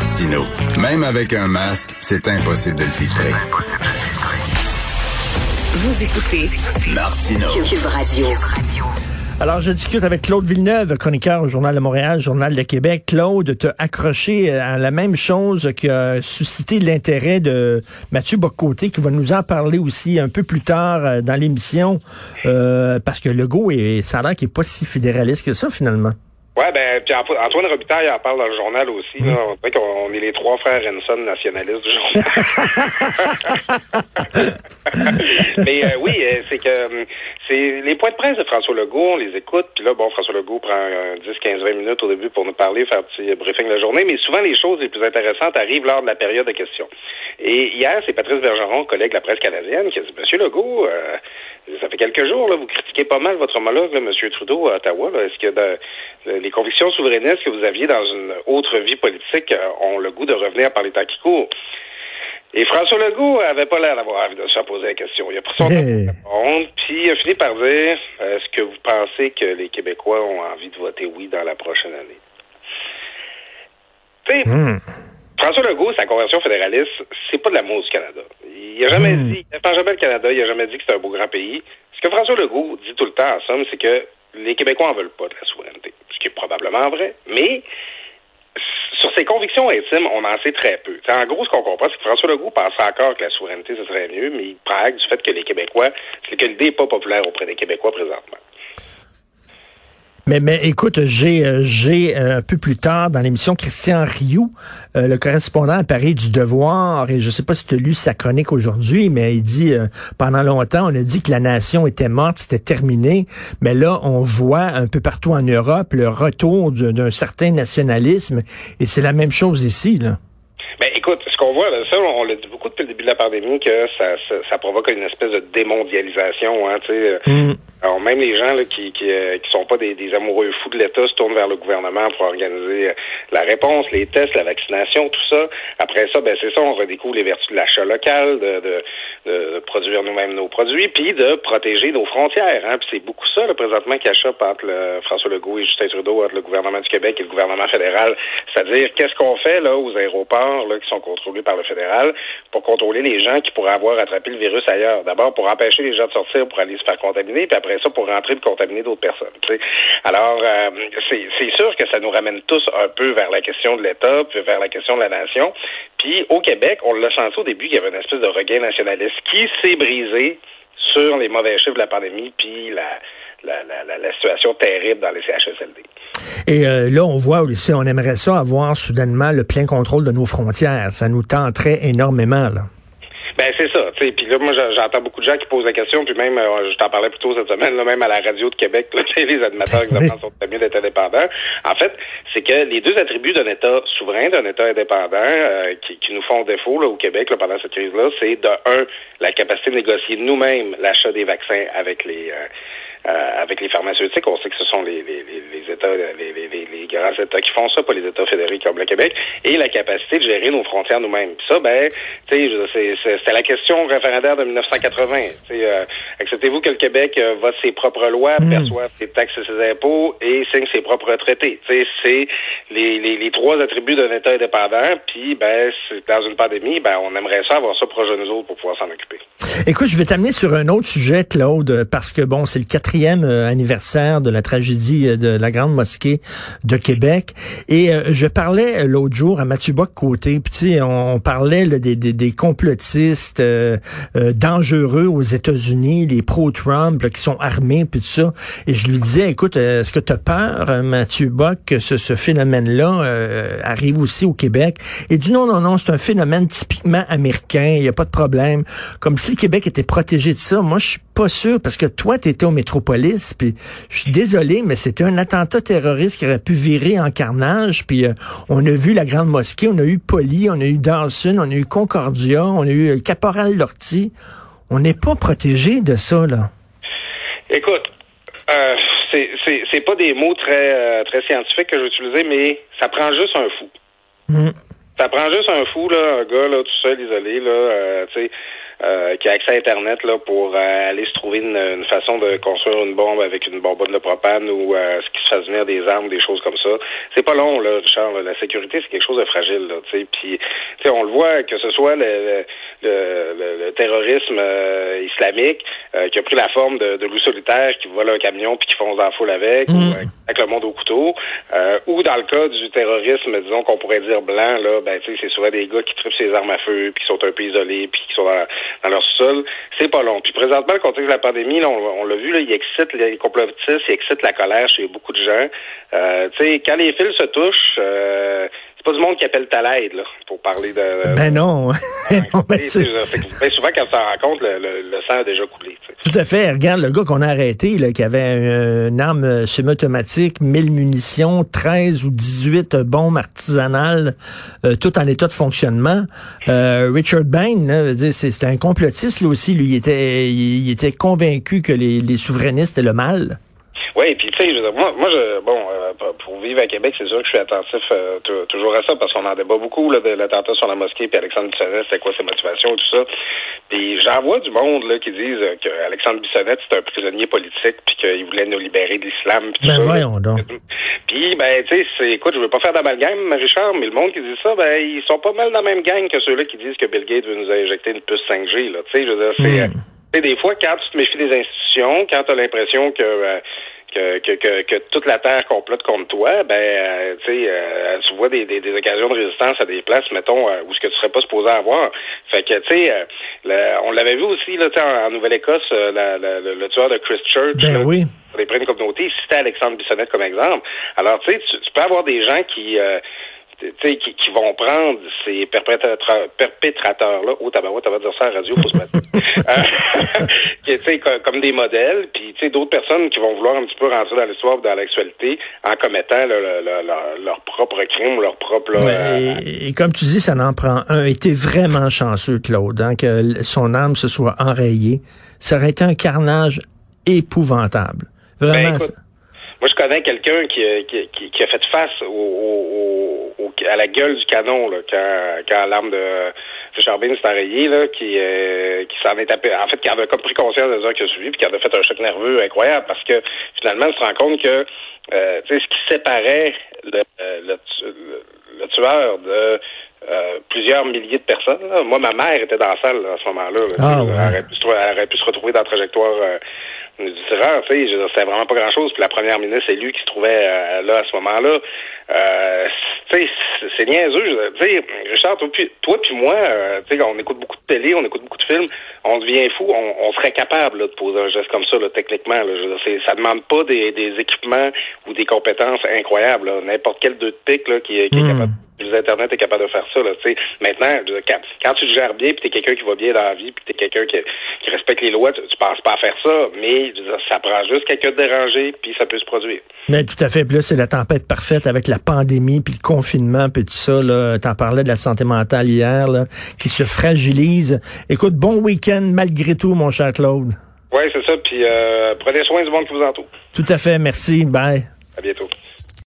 Martino. Même avec un masque, c'est impossible de le filtrer. Vous écoutez Martino. Cube Radio. Alors, je discute avec Claude Villeneuve, chroniqueur au Journal de Montréal, Journal de Québec. Claude, t'as accroché à la même chose qui a suscité l'intérêt de Mathieu Bocoté, qui va nous en parler aussi un peu plus tard euh, dans l'émission, euh, parce que Legault, est, ça a l'air qu'il n'est pas si fédéraliste que ça, finalement. Ouais, ben, puis Anto- Antoine Robitaille en parle dans le journal aussi. Là. On dirait qu'on est les trois frères Henson nationalistes du journal. Mais euh, oui, euh, c'est que euh, c'est les points de presse de François Legault, on les écoute, puis là, bon, François Legault prend euh, 10, 15, 20 minutes au début pour nous parler, faire un petit briefing de la journée, mais souvent les choses les plus intéressantes arrivent lors de la période de questions. Et hier, c'est Patrice Bergeron, collègue de la presse canadienne, qui a dit, Monsieur Legault, euh, ça fait quelques jours, là, vous critiquez pas mal votre homologue, là, M. Trudeau, à Ottawa. Est-ce que de- de- les convictions souverainistes que vous aviez dans une autre vie politique euh, ont le goût de revenir par les temps qui courent? Et François Legault avait pas l'air d'avoir envie de se faire poser la question. Il a pris son temps Hey. répondre, puis il a fini par dire Est-ce que vous pensez que les Québécois ont envie de voter oui dans la prochaine année? Sais, François Legault, sa conversion fédéraliste, c'est pas de l'amour du Canada. Il a jamais dit, il défend jamais le Canada, il a jamais dit que c'est un beau grand pays. Ce que François Legault dit tout le temps, en somme, c'est que les Québécois en veulent pas de la souveraineté. Probablement vrai. Mais, sur ses convictions intimes, on en sait très peu. En gros, ce qu'on comprend, c'est que François Legault pensait encore que la souveraineté, ce serait mieux, mais il acte du fait que les Québécois, c'est l'idée n'est pas populaire auprès des Québécois présentement. Mais, mais écoute, j'ai euh, euh, un peu plus tard dans l'émission Christian Rioux, euh, le correspondant à Paris du Devoir, et je sais pas si tu as lu sa chronique aujourd'hui, mais il dit pendant longtemps, on a dit que la nation était morte, c'était terminé, mais là, on voit un peu partout en Europe le retour du- d'un certain nationalisme, et c'est la même chose ici, là. Qu'on voit, ça, on l'a dit beaucoup depuis le début de la pandémie, que ça, ça, ça provoque une espèce de démondialisation, hein, tu sais. euh, Mm. Alors, même les gens là, qui, qui, euh, qui sont pas des, des amoureux fous de l'État se tournent vers le gouvernement pour organiser euh, la réponse, les tests, la vaccination, tout ça. Après ça, ben c'est ça, on redécouvre les vertus de l'achat local, de, de, de, produire nous-mêmes nos produits, puis de protéger nos frontières. Hein. Puis c'est beaucoup ça, là, présentement, qui achoppe entre le, François Legault et Justin Trudeau, entre le gouvernement du Québec et le gouvernement fédéral. C'est-à-dire, qu'est-ce qu'on fait là aux aéroports là, qui sont contrôlés par le fédéral pour contrôler les gens qui pourraient avoir attrapé le virus ailleurs? D'abord, pour empêcher les gens de sortir pour aller se faire contaminer, puis après ça, pour rentrer de contaminer d'autres personnes. Alors, euh, c'est sûr que ça nous ramène tous un peu vers la question de l'État, puis vers la question de la nation. Puis au Québec, on l'a senti au début qu'il y avait une espèce de regain nationaliste qui s'est brisé sur les mauvais chiffres de la pandémie, puis la, la, la, la, la situation terrible dans les CHSLD. Et euh, là, on voit aussi, on aimerait ça avoir soudainement le plein contrôle de nos frontières. Ça nous tenterait énormément, là. Ben c'est ça, tu sais. Puis là, moi, j'en- j'entends beaucoup de gens qui posent la question, puis même, euh, je t'en parlais plus tôt cette semaine, là, même à la radio de Québec, là, les animateurs exactement sont mieux d'être indépendants. En fait, c'est que les deux attributs d'un État souverain, d'un État indépendant, euh, qui, qui nous font défaut là, au Québec là, pendant cette crise-là, c'est de un la capacité de négocier nous-mêmes l'achat des vaccins avec les euh, euh, avec les pharmaceutiques. On sait que ce sont les, les, les, les États, les, grands États qui font ça, pas les États fédérés comme le Québec, et la capacité de gérer nos frontières nous-mêmes. Puis ça, ben, c'était la question référendaire de 1980. Tu sais, euh, acceptez-vous que le Québec euh, vote ses propres lois, perçoit ses taxes et ses impôts et signe ses propres traités. C'est les, trois attributs d'un État indépendant. Puis, ben, dans une pandémie, ben, on aimerait ça avoir ça proche de nous autres pour pouvoir s'en occuper. Écoute, je vais t'amener sur un autre sujet, Claude, parce que bon, c'est le quatrième euh, anniversaire de la tragédie euh, de la Grande Mosquée de Québec. Et euh, je parlais euh, l'autre jour à Mathieu Bock côté, puis on, on parlait là, des, des, des complotistes euh, euh, dangereux aux États-Unis, les pro-Trump qui sont armés, puis tout ça. Et je lui disais, écoute, est-ce que tu as peur, Mathieu Bock, que ce, ce phénomène-là arrive aussi au Québec? Et dit non, non, non, c'est un phénomène typiquement américain, il n'y a pas de problème. Comme si le Québec était protégé de ça. Moi, je suis pas sûr, parce que toi, tu étais au Métropolis, puis je suis désolé, mais c'était un attentat terroriste qui aurait pu virer en carnage, puis on a vu la Grande Mosquée, on a eu Poli, on a eu Dawson, on a eu Concordia, on a eu Caporal Lortie. On n'est pas protégé de ça, là. Écoute, euh, c'est pas des mots très, euh, très scientifiques que je vais utiliser, mais ça prend juste un fou. Hmm. Ça prend juste un fou, là, un gars là, tout seul, isolé, là, euh, tu sais euh, qui a accès à Internet là, pour euh, aller se trouver une, façon de construire une bombe avec une bonbonne de propane ou euh, ce qui se fasse venir des armes, des choses comme ça. C'est pas long, là, Richard. La sécurité, c'est quelque chose de fragile. Là, puis on le voit, que ce soit le, le, le, terrorisme islamique qui a pris la forme de, de loups solitaires qui volent un camion puis qui fonce dans la foule avec, ou mm. avec le monde au couteau, ou dans le cas du terrorisme, disons qu'on pourrait dire blanc, là, ben c'est souvent des gars qui tripent ses armes à feu, puis qui sont un peu isolés, puis qui sont dans, dans leur sol, c'est pas long. Puis présentement, le contexte de la pandémie, on, l'a vu, là, il excite les complotistes, il excite la colère chez beaucoup de gens. Euh, tu sais, quand les fils se touchent, euh, c'est pas du monde qui appelle ta l'aide, là, pour parler de. Ben non. non ben souvent, quand tu t'en rends compte, le, sang a déjà coulé. Tout à fait. Regarde le gars qu'on a arrêté, là, qui avait une arme euh, semi-automatique, 1000 munitions, 13 ou 18 bombes artisanales, euh, tout en état de fonctionnement. Euh, Richard Bain, c'est un complotiste, là aussi. Lui, il était, il, était convaincu que les, les souverainistes étaient le mal. Oui, puis tu sais, moi, moi, je, bon, euh, pour vivre à Québec, c'est sûr que je suis attentif euh, toujours à ça parce qu'on en débat beaucoup là, de l'attentat sur la mosquée, puis Alexandre Bissonnette, c'était quoi ses motivations, tout ça. Puis j'en vois du monde là qui disent euh, que Alexandre Bissonnette c'est un prisonnier politique, puis qu'il voulait nous libérer de l'islam. Ben ça, voyons donc. Puis ben tu sais, écoute, je veux pas faire d'amalgame, Richard, mais le monde qui dit ça, ben ils sont pas mal dans la même gang que ceux-là qui disent que Bill Gates veut nous injecter une puce 5G. Là, tu sais, je veux dire, c'est hmm. des fois quand tu te méfies des institutions, quand tu as l'impression que que, que, que, toute la terre complote contre toi, ben, euh, tu sais, euh, tu vois des, des, occasions de résistance à des places, mettons, euh, où ce que tu serais pas supposé avoir. Fait que, tu sais, on l'avait vu aussi là, en, en Nouvelle-Écosse, le, tueur de Christchurch. Ben oui. Les premières communautés, c'était Alexandre Bissonnette comme exemple. Alors, tu sais, tu peux avoir des gens qui qui, qui, vont prendre ces perpétrateurs-là, oh tabarouette, tu vas dire ça à la radio, faut se mettre, euh, comme des modèles, puis d'autres personnes qui vont vouloir un petit peu rentrer dans l'histoire dans l'actualité en commettant leur propre crime, leur propre... Euh, et, comme tu dis, ça n'en prend un. Et t'es vraiment chanceux, Claude, hein, que son âme se soit enrayée. Ça aurait été un carnage épouvantable. Vraiment. Ben, moi, je connais quelqu'un qui, qui, qui, a fait face au, au, à la gueule du canon là, quand, quand l'arme de, de Charbine s'est enrayée, là, qui, euh, qui s'en est tapé, en fait, qui avait comme pris conscience des heures qui a suivi, puis qui avait fait un choc nerveux incroyable, parce que finalement, on se rend compte que euh, ce qui séparait le, le, le, tueur de euh, plusieurs milliers de personnes. Moi, ma mère était dans la salle à ce moment-là. Ah, elle, aurait pu, elle, aurait pu, se retrouver dans la trajectoire euh, tireur. Tu sais, c'était vraiment pas grand-chose. Puis la première ministre, c'est lui qui se trouvait euh, là à ce moment-là. Euh, tu sais, c'est niaiseux. Tu sais, Richard, toi puis, toi puis moi, euh, tu sais, on écoute beaucoup de télé, on écoute beaucoup de films, on devient fou. On, on serait capable là, de poser un geste comme ça, là, techniquement. Là, je, ça demande pas des, des équipements ou des compétences incroyables. N'importe quel deux de pique là, qui, qui est hmm. capable Internet est capable de faire ça. Là, maintenant, quand, tu te gères bien, puis t'es quelqu'un qui va bien dans la vie, puis t'es quelqu'un qui, qui, respecte les lois, tu, tu penses pas à faire ça, mais ça prend juste quelqu'un de dérangé, puis ça peut se produire. Mais tout à fait. Puis là, c'est la tempête parfaite avec la pandémie, puis le confinement, puis tout ça. Là, t'en parlais de la santé mentale hier, là, qui se fragilise. Écoute, bon week-end malgré tout, mon cher Claude. Oui, c'est ça. Puis euh, prenez soin du monde qui vous entoure. Tout à fait. Merci. Bye. À bientôt.